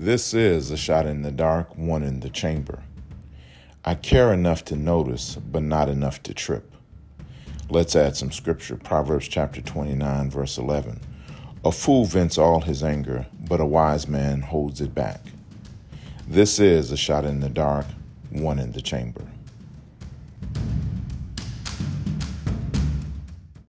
This is a shot in the dark, one in the chamber. I care enough to notice, but not enough to trip. Let's add some scripture. Proverbs chapter 29, verse 11. A fool vents all his anger, but a wise man holds it back. This is a shot in the dark, one in the chamber.